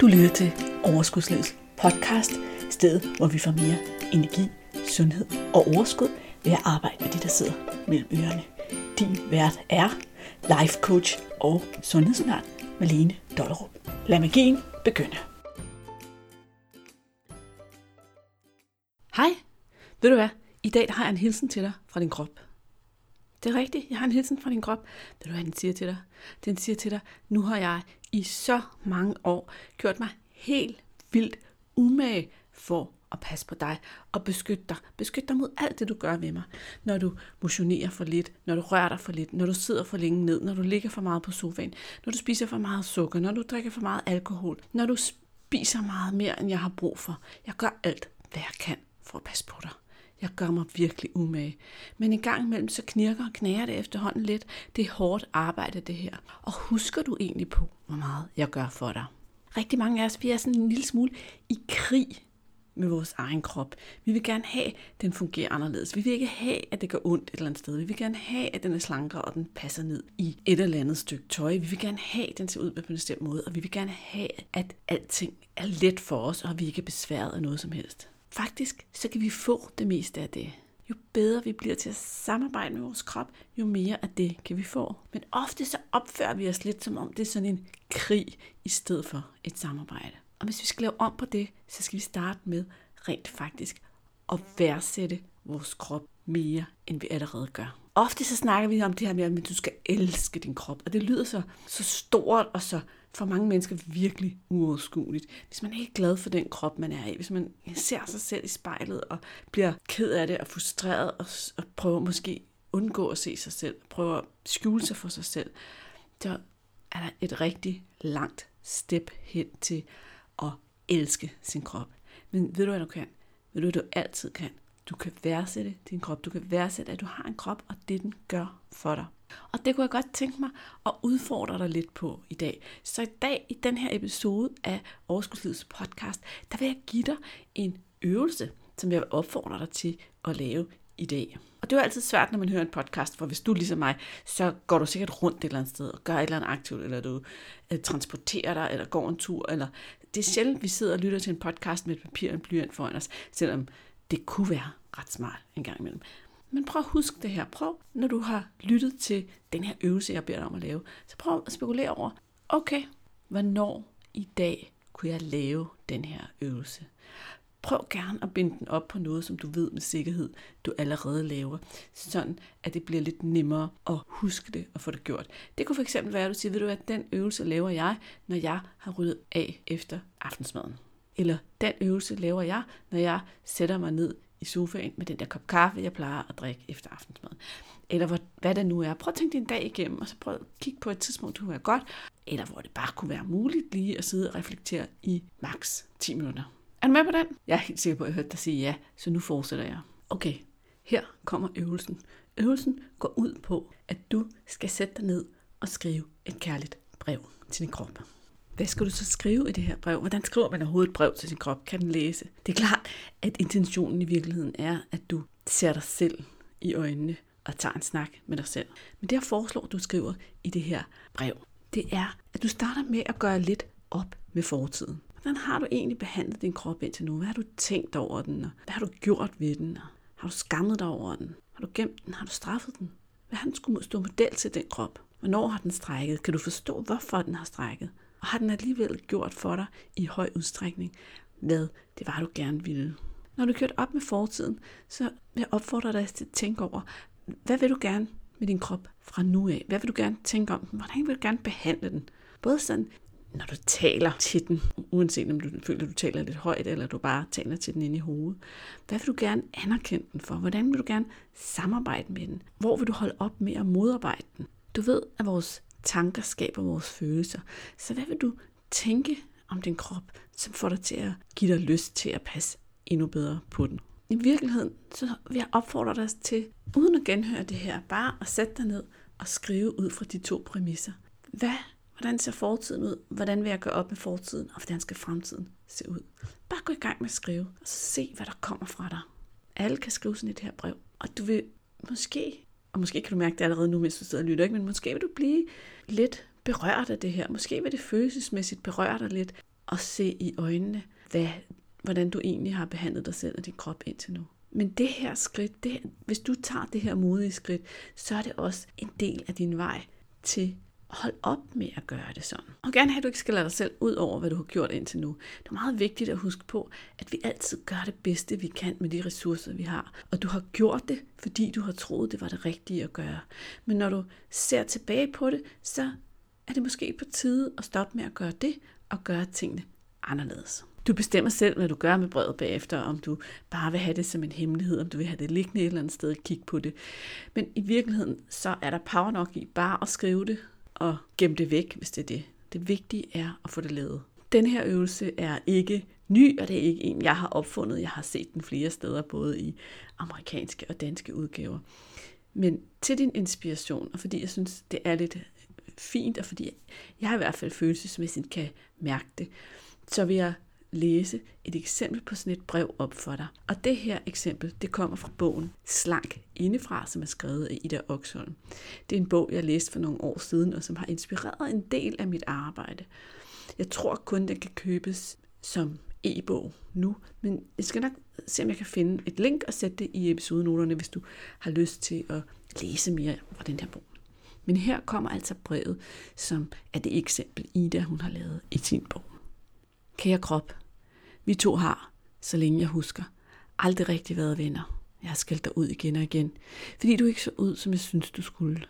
Du lytter til Overskudslivets podcast, stedet hvor vi får mere energi, sundhed og overskud ved at arbejde med de, der sidder mellem ørerne. Din vært er life coach og sundhedsundern Malene Dollerup. Lad magien begynde. Hej, ved du hvad? I dag har jeg en hilsen til dig fra din krop. Det er rigtigt, jeg har en hilsen fra din krop. Ved du hvad den siger til dig? Den siger til dig, nu har jeg i så mange år gjort mig helt vildt umage for at passe på dig og beskytte dig. Beskytte dig mod alt det, du gør ved mig. Når du motionerer for lidt, når du rører dig for lidt, når du sidder for længe ned, når du ligger for meget på sofaen, når du spiser for meget sukker, når du drikker for meget alkohol, når du spiser meget mere, end jeg har brug for. Jeg gør alt, hvad jeg kan for at passe på dig. Jeg gør mig virkelig umage. Men en gang imellem så knirker og knager det efterhånden lidt. Det er hårdt arbejde det her. Og husker du egentlig på, hvor meget jeg gør for dig? Rigtig mange af os, vi er sådan en lille smule i krig med vores egen krop. Vi vil gerne have, at den fungerer anderledes. Vi vil ikke have, at det gør ondt et eller andet sted. Vi vil gerne have, at den er slankere, og den passer ned i et eller andet stykke tøj. Vi vil gerne have, at den ser ud på en bestemt måde, og vi vil gerne have, at alting er let for os, og vi ikke er besværet af noget som helst. Faktisk så kan vi få det meste af det. Jo bedre vi bliver til at samarbejde med vores krop, jo mere af det kan vi få. Men ofte så opfører vi os lidt som om det er sådan en krig i stedet for et samarbejde. Og hvis vi skal lave om på det, så skal vi starte med rent faktisk at værdsætte vores krop mere, end vi allerede gør. Ofte så snakker vi om det her med, at du skal elske din krop, og det lyder så, så stort og så for mange mennesker virkelig uoverskueligt. Hvis man er ikke glad for den krop, man er i, hvis man ser sig selv i spejlet og bliver ked af det og frustreret og, og prøver måske undgå at se sig selv, prøver at skjule sig for sig selv, så er der et rigtig langt step hen til at elske sin krop. Men ved du, hvad du kan? Ved du, hvad du altid kan? Du kan værdsætte din krop. Du kan værdsætte, at du har en krop, og det den gør for dig. Og det kunne jeg godt tænke mig at udfordre dig lidt på i dag. Så i dag, i den her episode af Overskudslivets podcast, der vil jeg give dig en øvelse, som jeg vil opfordre dig til at lave i dag. Og det er jo altid svært, når man hører en podcast, for hvis du ligesom mig, så går du sikkert rundt et eller andet sted og gør et eller andet aktivt, eller du øh, transporterer dig, eller går en tur, eller det er sjældent, vi sidder og lytter til en podcast med et papir og en blyant foran os, selvom det kunne være ret smart en gang imellem. Men prøv at huske det her. Prøv, når du har lyttet til den her øvelse, jeg beder dig om at lave, så prøv at spekulere over, okay, hvornår i dag kunne jeg lave den her øvelse? Prøv gerne at binde den op på noget, som du ved med sikkerhed, du allerede laver, sådan at det bliver lidt nemmere at huske det og få det gjort. Det kunne fx være, at du siger, ved du at den øvelse laver jeg, når jeg har ryddet af efter aftensmaden. Eller den øvelse laver jeg, når jeg sætter mig ned i sofaen med den der kop kaffe, jeg plejer at drikke efter aftensmaden. Eller hvad, hvad det nu er. Prøv at tænke din dag igennem, og så prøv at kigge på et tidspunkt, det kunne være godt. Eller hvor det bare kunne være muligt lige at sidde og reflektere i maks 10 minutter. Er du med på den? Jeg er helt sikker på, at jeg hørte dig sige ja, så nu fortsætter jeg. Okay, her kommer øvelsen. Øvelsen går ud på, at du skal sætte dig ned og skrive et kærligt brev til din krop. Hvad skal du så skrive i det her brev? Hvordan skriver man overhovedet et brev til sin krop? Kan den læse? Det er klart, at intentionen i virkeligheden er, at du ser dig selv i øjnene og tager en snak med dig selv. Men det jeg foreslår, du skriver i det her brev, det er, at du starter med at gøre lidt op med fortiden. Hvordan har du egentlig behandlet din krop indtil nu? Hvad har du tænkt over den? Og hvad har du gjort ved den? Har du skammet dig over den? Har du gemt den? Har du straffet den? Hvad har den skulle stå model til den krop? Hvornår har den strækket? Kan du forstå, hvorfor den har strækket? Og har den alligevel gjort for dig i høj udstrækning, hvad det var, du gerne ville. Når du kørt op med fortiden, så vil jeg opfordre dig til at tænke over, hvad vil du gerne med din krop fra nu af? Hvad vil du gerne tænke om den? Hvordan vil du gerne behandle den? Både sådan, når du taler til den, uanset om du føler, at du taler lidt højt, eller du bare taler til den inde i hovedet. Hvad vil du gerne anerkende den for? Hvordan vil du gerne samarbejde med den? Hvor vil du holde op med at modarbejde den? Du ved, at vores tanker skaber vores følelser. Så hvad vil du tænke om din krop, som får dig til at give dig lyst til at passe endnu bedre på den? I virkeligheden, så vil jeg opfordre dig til, uden at genhøre det her, bare at sætte dig ned og skrive ud fra de to præmisser. Hvad, hvordan ser fortiden ud? Hvordan vil jeg gøre op med fortiden? Og hvordan skal fremtiden se ud? Bare gå i gang med at skrive, og så se, hvad der kommer fra dig. Alle kan skrive sådan et her brev. Og du vil måske og måske kan du mærke det allerede nu, mens du sidder og lytter, ikke? men måske vil du blive lidt berørt af det her. Måske vil det følelsesmæssigt berøre dig lidt. og se i øjnene, hvad, hvordan du egentlig har behandlet dig selv og din krop indtil nu. Men det her skridt, det, hvis du tager det her modige skridt, så er det også en del af din vej til hold op med at gøre det sådan. Og gerne have, at du ikke skal lade dig selv ud over, hvad du har gjort indtil nu. Det er meget vigtigt at huske på, at vi altid gør det bedste, vi kan med de ressourcer, vi har. Og du har gjort det, fordi du har troet, det var det rigtige at gøre. Men når du ser tilbage på det, så er det måske på tide at stoppe med at gøre det, og gøre tingene anderledes. Du bestemmer selv, hvad du gør med brevet bagefter, om du bare vil have det som en hemmelighed, om du vil have det liggende et eller andet sted og kigge på det. Men i virkeligheden, så er der power nok i bare at skrive det, og gemme det væk, hvis det er det. Det vigtige er at få det lavet. Den her øvelse er ikke ny, og det er ikke en, jeg har opfundet. Jeg har set den flere steder, både i amerikanske og danske udgaver. Men til din inspiration, og fordi jeg synes, det er lidt fint, og fordi jeg i hvert fald følelsesmæssigt kan mærke det, så vil jeg læse et eksempel på sådan et brev op for dig. Og det her eksempel, det kommer fra bogen Slank Indefra, som er skrevet af Ida Oxholm. Det er en bog, jeg læste for nogle år siden, og som har inspireret en del af mit arbejde. Jeg tror kun, den kan købes som e-bog nu, men jeg skal nok se, om jeg kan finde et link og sætte det i episodenoterne, hvis du har lyst til at læse mere fra den her bog. Men her kommer altså brevet, som er det eksempel, Ida hun har lavet i sin bog. Kære krop, vi to har, så længe jeg husker, aldrig rigtig været venner. Jeg har skældt dig ud igen og igen, fordi du ikke så ud, som jeg synes, du skulle.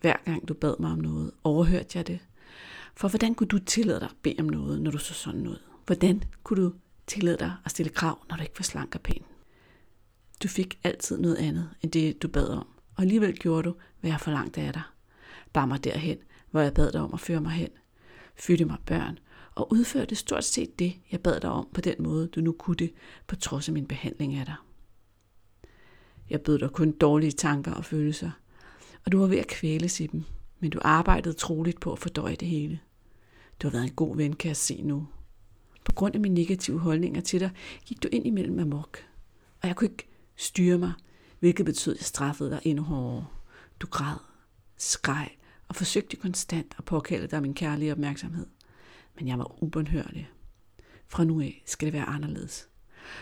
Hver gang du bad mig om noget, overhørte jeg det. For hvordan kunne du tillade dig at bede om noget, når du så sådan ud? Hvordan kunne du tillade dig at stille krav, når du ikke var slank og pæn? Du fik altid noget andet, end det du bad om, og alligevel gjorde du, hvad jeg forlangte af dig. Bar mig derhen, hvor jeg bad dig om at føre mig hen. Fødte mig børn, og udførte stort set det, jeg bad dig om på den måde, du nu kunne det, på trods af min behandling af dig. Jeg bød dig kun dårlige tanker og følelser, og du var ved at kvæles i dem, men du arbejdede troligt på at fordøje det hele. Du har været en god ven, kan jeg se nu. På grund af mine negative holdninger til dig, gik du ind imellem amok, og jeg kunne ikke styre mig, hvilket betød, at jeg straffede dig endnu hårdere. Du græd, skreg og forsøgte konstant at påkalde dig min kærlige opmærksomhed men jeg var ubønhørlig. Fra nu af skal det være anderledes.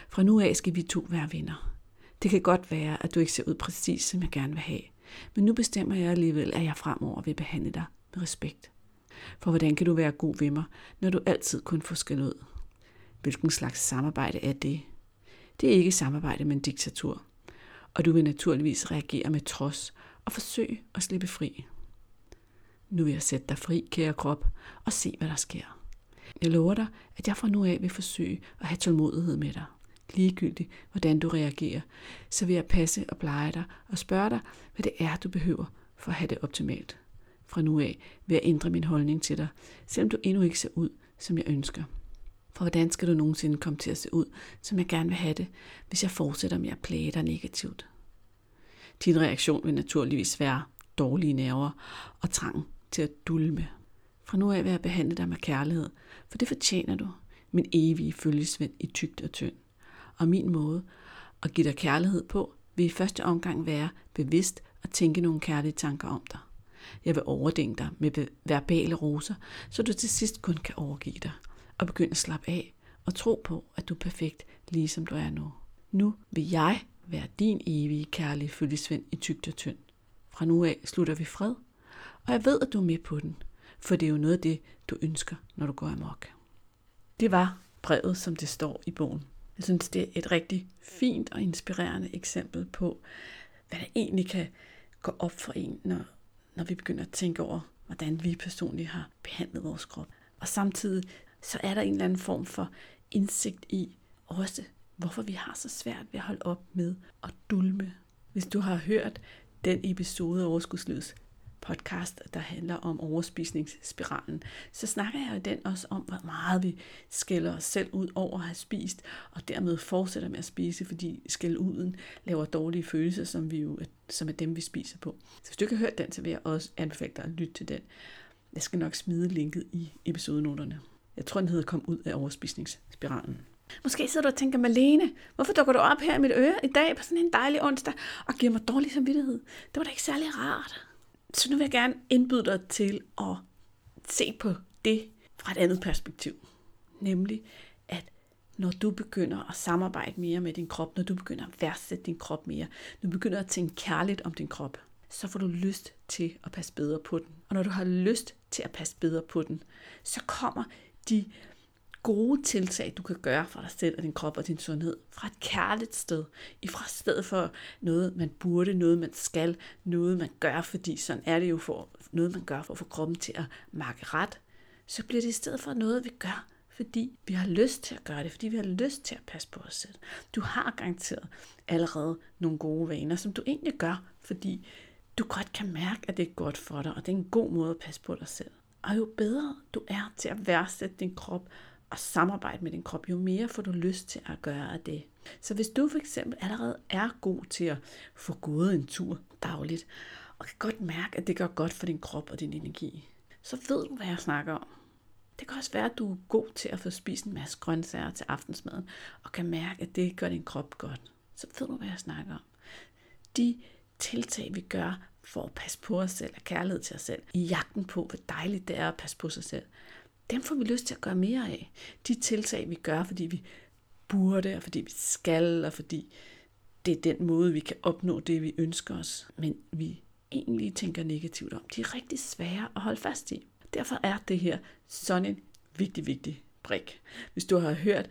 Fra nu af skal vi to være venner. Det kan godt være, at du ikke ser ud præcis, som jeg gerne vil have, men nu bestemmer jeg alligevel, at jeg fremover vil behandle dig med respekt. For hvordan kan du være god ved mig, når du altid kun får skæld ud? Hvilken slags samarbejde er det? Det er ikke samarbejde, men diktatur. Og du vil naturligvis reagere med trods og forsøge at slippe fri. Nu vil jeg sætte dig fri, kære krop, og se, hvad der sker. Jeg lover dig, at jeg fra nu af vil forsøge at have tålmodighed med dig. Ligegyldigt, hvordan du reagerer, så vil jeg passe og pleje dig og spørge dig, hvad det er, du behøver for at have det optimalt. Fra nu af vil jeg ændre min holdning til dig, selvom du endnu ikke ser ud, som jeg ønsker. For hvordan skal du nogensinde komme til at se ud, som jeg gerne vil have det, hvis jeg fortsætter med at plage dig negativt? Din reaktion vil naturligvis være dårlige nerver og trang til at dulme. Fra nu af vil jeg behandle dig med kærlighed, for det fortjener du, min evige følgesvend i tygt og tynd. Og min måde at give dig kærlighed på, vil i første omgang være bevidst at tænke nogle kærlige tanker om dig. Jeg vil overdænge dig med verbale roser, så du til sidst kun kan overgive dig og begynde at slappe af og tro på, at du er perfekt, lige som du er nu. Nu vil jeg være din evige kærlige følgesvend i tygt og tynd. Fra nu af slutter vi fred, og jeg ved, at du er med på den – for det er jo noget af det, du ønsker, når du går amok. Det var brevet, som det står i bogen. Jeg synes, det er et rigtig fint og inspirerende eksempel på, hvad der egentlig kan gå op for en, når, når vi begynder at tænke over, hvordan vi personligt har behandlet vores krop. Og samtidig så er der en eller anden form for indsigt i også, hvorfor vi har så svært ved at holde op med at dulme. Hvis du har hørt den episode af Overskudslivets podcast, der handler om overspisningsspiralen, så snakker jeg jo den også om, hvor meget vi skælder os selv ud over at have spist, og dermed fortsætter med at spise, fordi skælduden laver dårlige følelser, som, vi jo, som er dem, vi spiser på. Så hvis du ikke har hørt den, så vil jeg også anbefale dig at lytte til den. Jeg skal nok smide linket i episodenoterne. Jeg tror, den hedder Kom ud af overspisningsspiralen. Måske sidder du og tænker, Malene, hvorfor dukker du op her i mit øre i dag på sådan en dejlig onsdag og giver mig dårlig samvittighed? Det var da ikke særlig rart. Så nu vil jeg gerne indbyde dig til at se på det fra et andet perspektiv. Nemlig, at når du begynder at samarbejde mere med din krop, når du begynder at værdsætte din krop mere, når du begynder at tænke kærligt om din krop, så får du lyst til at passe bedre på den. Og når du har lyst til at passe bedre på den, så kommer de gode tiltag, du kan gøre for dig selv og din krop og din sundhed, fra et kærligt sted, i fra stedet for noget, man burde, noget, man skal, noget, man gør, fordi sådan er det jo for noget, man gør for at få kroppen til at markere ret, så bliver det i stedet for noget, vi gør, fordi vi har lyst til at gøre det, fordi vi har lyst til at passe på os selv. Du har garanteret allerede nogle gode vaner, som du egentlig gør, fordi du godt kan mærke, at det er godt for dig, og det er en god måde at passe på dig selv. Og jo bedre du er til at værdsætte din krop at samarbejde med din krop, jo mere får du lyst til at gøre det. Så hvis du for eksempel allerede er god til at få gået en tur dagligt, og kan godt mærke, at det gør godt for din krop og din energi, så ved du, hvad jeg snakker om. Det kan også være, at du er god til at få spist en masse grøntsager til aftensmaden, og kan mærke, at det gør din krop godt. Så ved du, hvad jeg snakker om. De tiltag, vi gør for at passe på os selv, og kærlighed til os selv, i jagten på, hvor dejligt det er at passe på sig selv, dem får vi lyst til at gøre mere af. De tiltag, vi gør, fordi vi burde, og fordi vi skal, og fordi det er den måde, vi kan opnå det, vi ønsker os, men vi egentlig tænker negativt om. De er rigtig svære at holde fast i. Derfor er det her sådan en vigtig, vigtig brik. Hvis du har hørt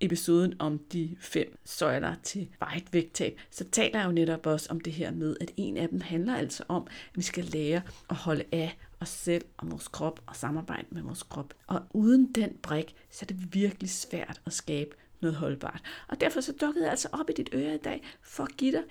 episoden om de fem søjler til vejt vægttab, så taler jeg jo netop også om det her med, at en af dem handler altså om, at vi skal lære at holde af os selv og vores krop og samarbejde med vores krop. Og uden den brik, så er det virkelig svært at skabe noget holdbart. Og derfor så dukkede jeg altså op i dit øre i dag for at give dig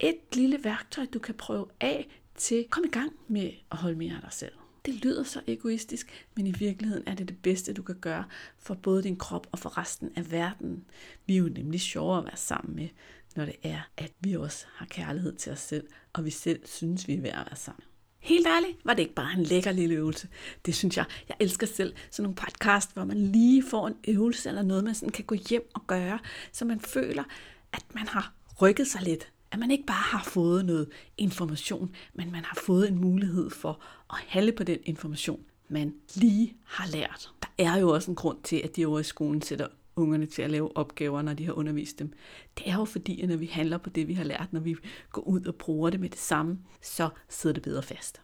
et lille værktøj, du kan prøve af til at komme i gang med at holde mere af dig selv. Det lyder så egoistisk, men i virkeligheden er det det bedste, du kan gøre for både din krop og for resten af verden. Vi er jo nemlig sjovere at være sammen med, når det er, at vi også har kærlighed til os selv, og vi selv synes, vi er værd at være sammen. Helt ærligt, var det ikke bare en lækker lille øvelse. Det synes jeg. Jeg elsker selv sådan nogle podcast, hvor man lige får en øvelse eller noget, man sådan kan gå hjem og gøre, så man føler, at man har rykket sig lidt at man ikke bare har fået noget information, men man har fået en mulighed for at handle på den information, man lige har lært. Der er jo også en grund til, at de over i skolen sætter ungerne til at lave opgaver, når de har undervist dem. Det er jo fordi, at når vi handler på det, vi har lært, når vi går ud og bruger det med det samme, så sidder det bedre fast.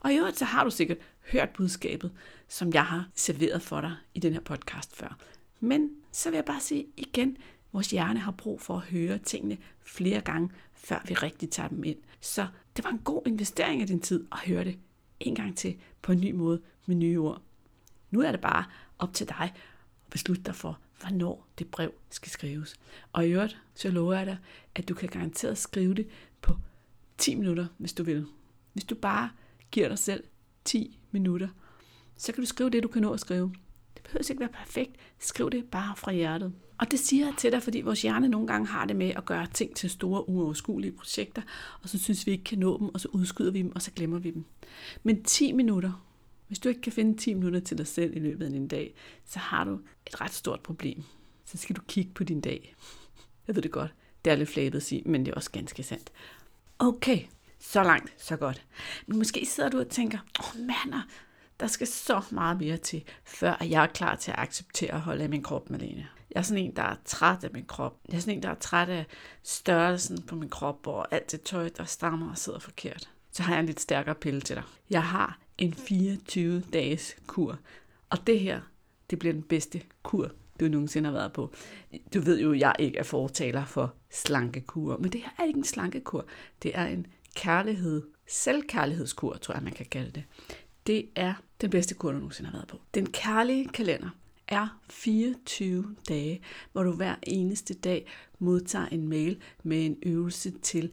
Og i øvrigt, så har du sikkert hørt budskabet, som jeg har serveret for dig i den her podcast før. Men så vil jeg bare sige igen, Vores hjerne har brug for at høre tingene flere gange, før vi rigtig tager dem ind. Så det var en god investering af din tid at høre det en gang til på en ny måde med nye ord. Nu er det bare op til dig at beslutte dig for, hvornår det brev skal skrives. Og i øvrigt, så lover jeg dig, at du kan garanteret skrive det på 10 minutter, hvis du vil. Hvis du bare giver dig selv 10 minutter, så kan du skrive det, du kan nå at skrive. Det behøver ikke være perfekt. Skriv det bare fra hjertet. Og det siger jeg til dig, fordi vores hjerne nogle gange har det med at gøre ting til store, uoverskuelige projekter, og så synes vi ikke kan nå dem, og så udskyder vi dem, og så glemmer vi dem. Men 10 minutter, hvis du ikke kan finde 10 minutter til dig selv i løbet af din dag, så har du et ret stort problem. Så skal du kigge på din dag. Jeg ved det godt, det er lidt flabet at sige, men det er også ganske sandt. Okay, så langt, så godt. Men måske sidder du og tænker, åh oh, mander, der skal så meget mere til, før jeg er klar til at acceptere at holde af min krop, Malene. Jeg er sådan en, der er træt af min krop. Jeg er sådan en, der er træt af størrelsen på min krop, og alt det tøj, der stammer og sidder forkert. Så har jeg en lidt stærkere pille til dig. Jeg har en 24-dages kur. Og det her, det bliver den bedste kur, du nogensinde har været på. Du ved jo, at jeg ikke er fortaler for slankekur, men det her er ikke en slankekur. Det er en kærlighed, selvkærlighedskur, tror jeg, man kan kalde det. Det er den bedste kur, du nogensinde har været på. Den kærlige kalender er 24 dage, hvor du hver eneste dag modtager en mail med en øvelse til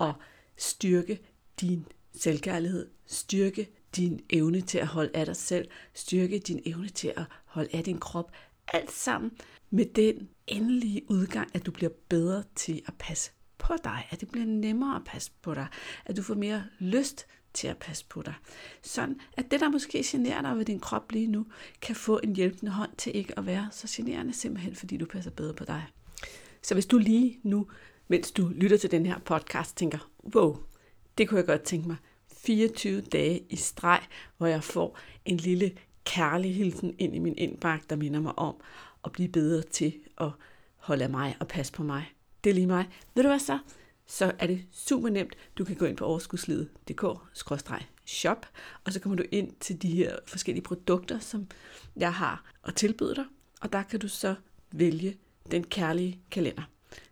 at styrke din selvkærlighed, styrke din evne til at holde af dig selv, styrke din evne til at holde af din krop. Alt sammen med den endelige udgang, at du bliver bedre til at passe på dig, at det bliver nemmere at passe på dig, at du får mere lyst til at passe på dig. Sådan at det, der måske generer dig ved din krop lige nu, kan få en hjælpende hånd til ikke at være så generende, simpelthen fordi du passer bedre på dig. Så hvis du lige nu, mens du lytter til den her podcast, tænker, wow, det kunne jeg godt tænke mig, 24 dage i streg, hvor jeg får en lille kærlig hilsen ind i min indbakke, der minder mig om at blive bedre til at holde af mig og passe på mig. Det er lige mig. Ved du hvad så? Så er det super nemt. Du kan gå ind på overskudslivet.dk-shop, og så kommer du ind til de her forskellige produkter, som jeg har at tilbyde dig. Og der kan du så vælge den kærlige kalender.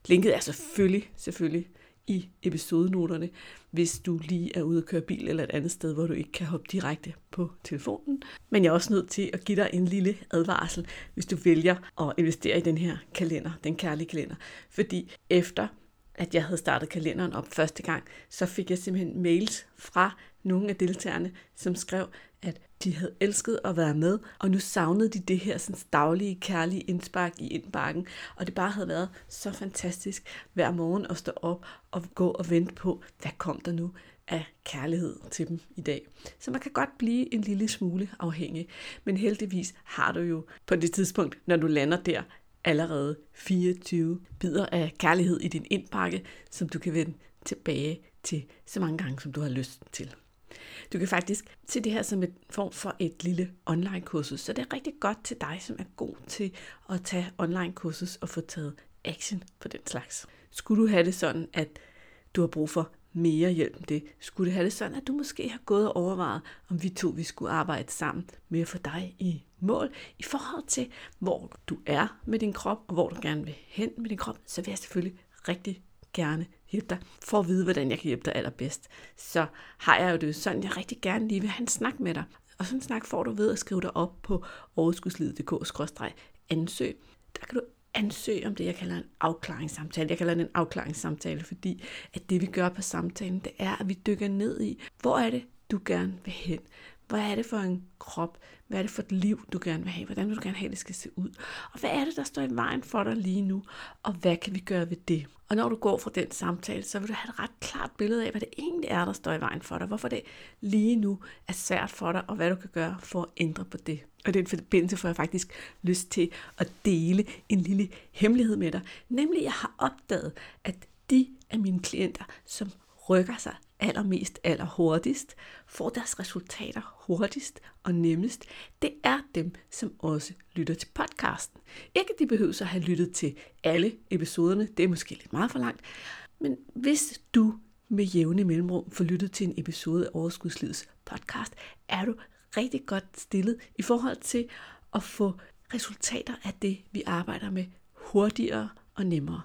Linket er selvfølgelig, selvfølgelig i episodenoterne, hvis du lige er ude at køre bil eller et andet sted, hvor du ikke kan hoppe direkte på telefonen. Men jeg er også nødt til at give dig en lille advarsel, hvis du vælger at investere i den her kalender, den kærlige kalender. Fordi efter at jeg havde startet kalenderen op første gang, så fik jeg simpelthen mails fra nogle af deltagerne, som skrev, at de havde elsket at være med, og nu savnede de det her sådan daglige, kærlige indspark i indbakken, og det bare havde været så fantastisk hver morgen at stå op og gå og vente på, hvad kom der nu af kærlighed til dem i dag. Så man kan godt blive en lille smule afhængig, men heldigvis har du jo på det tidspunkt, når du lander der, allerede 24 bidder af kærlighed i din indbakke, som du kan vende tilbage til så mange gange, som du har lyst til. Du kan faktisk se det her som en form for et lille online-kursus, så det er rigtig godt til dig, som er god til at tage online-kursus og få taget action på den slags. Skulle du have det sådan, at du har brug for mere hjælp end det, skulle det have det sådan, at du måske har gået og overvejet, om vi to vi skulle arbejde sammen med at få dig i mål i forhold til, hvor du er med din krop, og hvor du gerne vil hen med din krop, så vil jeg selvfølgelig rigtig gerne hjælpe dig, for at vide, hvordan jeg kan hjælpe dig allerbedst. Så har jeg jo det sådan, jeg rigtig gerne lige vil have en snak med dig. Og sådan en snak får du ved at skrive dig op på overskudslivet.dk-ansøg. Der kan du ansøge om det, jeg kalder en afklaringssamtale. Jeg kalder det en afklaringssamtale, fordi at det vi gør på samtalen, det er, at vi dykker ned i, hvor er det, du gerne vil hen. Hvad er det for en krop? Hvad er det for et liv, du gerne vil have? Hvordan vil du gerne have, det skal se ud? Og hvad er det, der står i vejen for dig lige nu? Og hvad kan vi gøre ved det? Og når du går fra den samtale, så vil du have et ret klart billede af, hvad det egentlig er, der står i vejen for dig. Hvorfor det lige nu er svært for dig, og hvad du kan gøre for at ændre på det. Og den forbindelse får jeg faktisk lyst til at dele en lille hemmelighed med dig. Nemlig, jeg har opdaget, at de af mine klienter, som rykker sig allermest, allerhurtigst, får deres resultater hurtigst og nemmest, det er dem, som også lytter til podcasten. Ikke at de behøver at have lyttet til alle episoderne, det er måske lidt meget for langt, men hvis du med jævne mellemrum får lyttet til en episode af Overskudslivets podcast, er du rigtig godt stillet i forhold til at få resultater af det, vi arbejder med hurtigere og nemmere.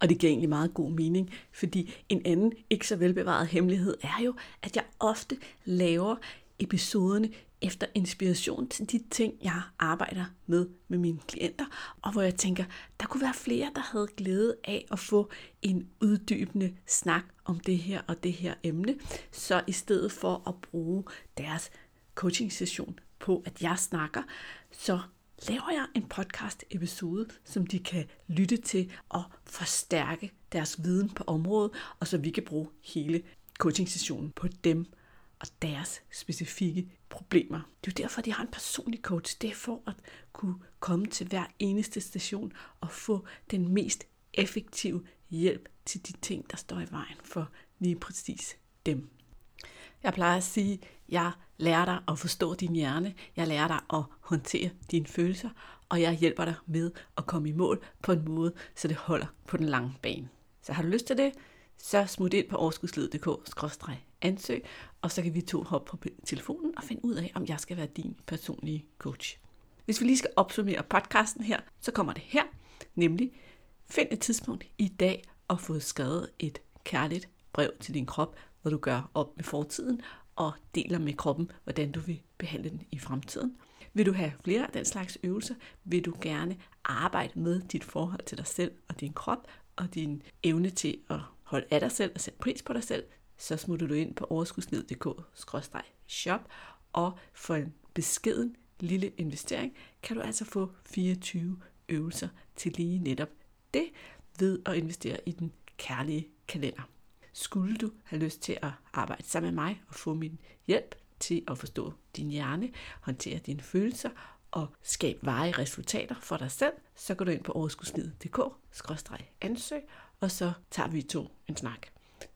Og det giver egentlig meget god mening, fordi en anden ikke så velbevaret hemmelighed er jo, at jeg ofte laver episoderne efter inspiration til de ting, jeg arbejder med med mine klienter, og hvor jeg tænker, der kunne være flere, der havde glæde af at få en uddybende snak om det her og det her emne, så i stedet for at bruge deres coaching session på, at jeg snakker, så laver jeg en podcast episode, som de kan lytte til og forstærke deres viden på området, og så vi kan bruge hele coaching sessionen på dem og deres specifikke problemer. Det er jo derfor, de har en personlig coach. Det er for at kunne komme til hver eneste station og få den mest effektive hjælp til de ting, der står i vejen for lige præcis dem. Jeg plejer at sige, jeg lærer dig at forstå din hjerne, jeg lærer dig at håndtere dine følelser, og jeg hjælper dig med at komme i mål på en måde, så det holder på den lange bane. Så har du lyst til det, så smut ind på overskudslivet.dk-ansøg, og så kan vi to hoppe på telefonen og finde ud af, om jeg skal være din personlige coach. Hvis vi lige skal opsummere podcasten her, så kommer det her, nemlig find et tidspunkt i dag og få skrevet et kærligt brev til din krop, hvor du gør op med fortiden og deler med kroppen, hvordan du vil behandle den i fremtiden. Vil du have flere af den slags øvelser, vil du gerne arbejde med dit forhold til dig selv og din krop, og din evne til at holde af dig selv og sætte pris på dig selv, så smutter du ind på overskudsned.dk-shop, og for en beskeden lille investering, kan du altså få 24 øvelser til lige netop det, ved at investere i den kærlige kalender. Skulle du have lyst til at arbejde sammen med mig og få min hjælp til at forstå din hjerne, håndtere dine følelser og skabe varige resultater for dig selv, så går du ind på overskudslivet.dk-ansøg, og så tager vi to en snak.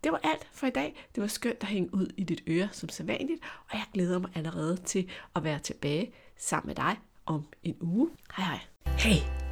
Det var alt for i dag. Det var skønt at hænge ud i dit øre som sædvanligt, og jeg glæder mig allerede til at være tilbage sammen med dig om en uge. Hej hej. Hey,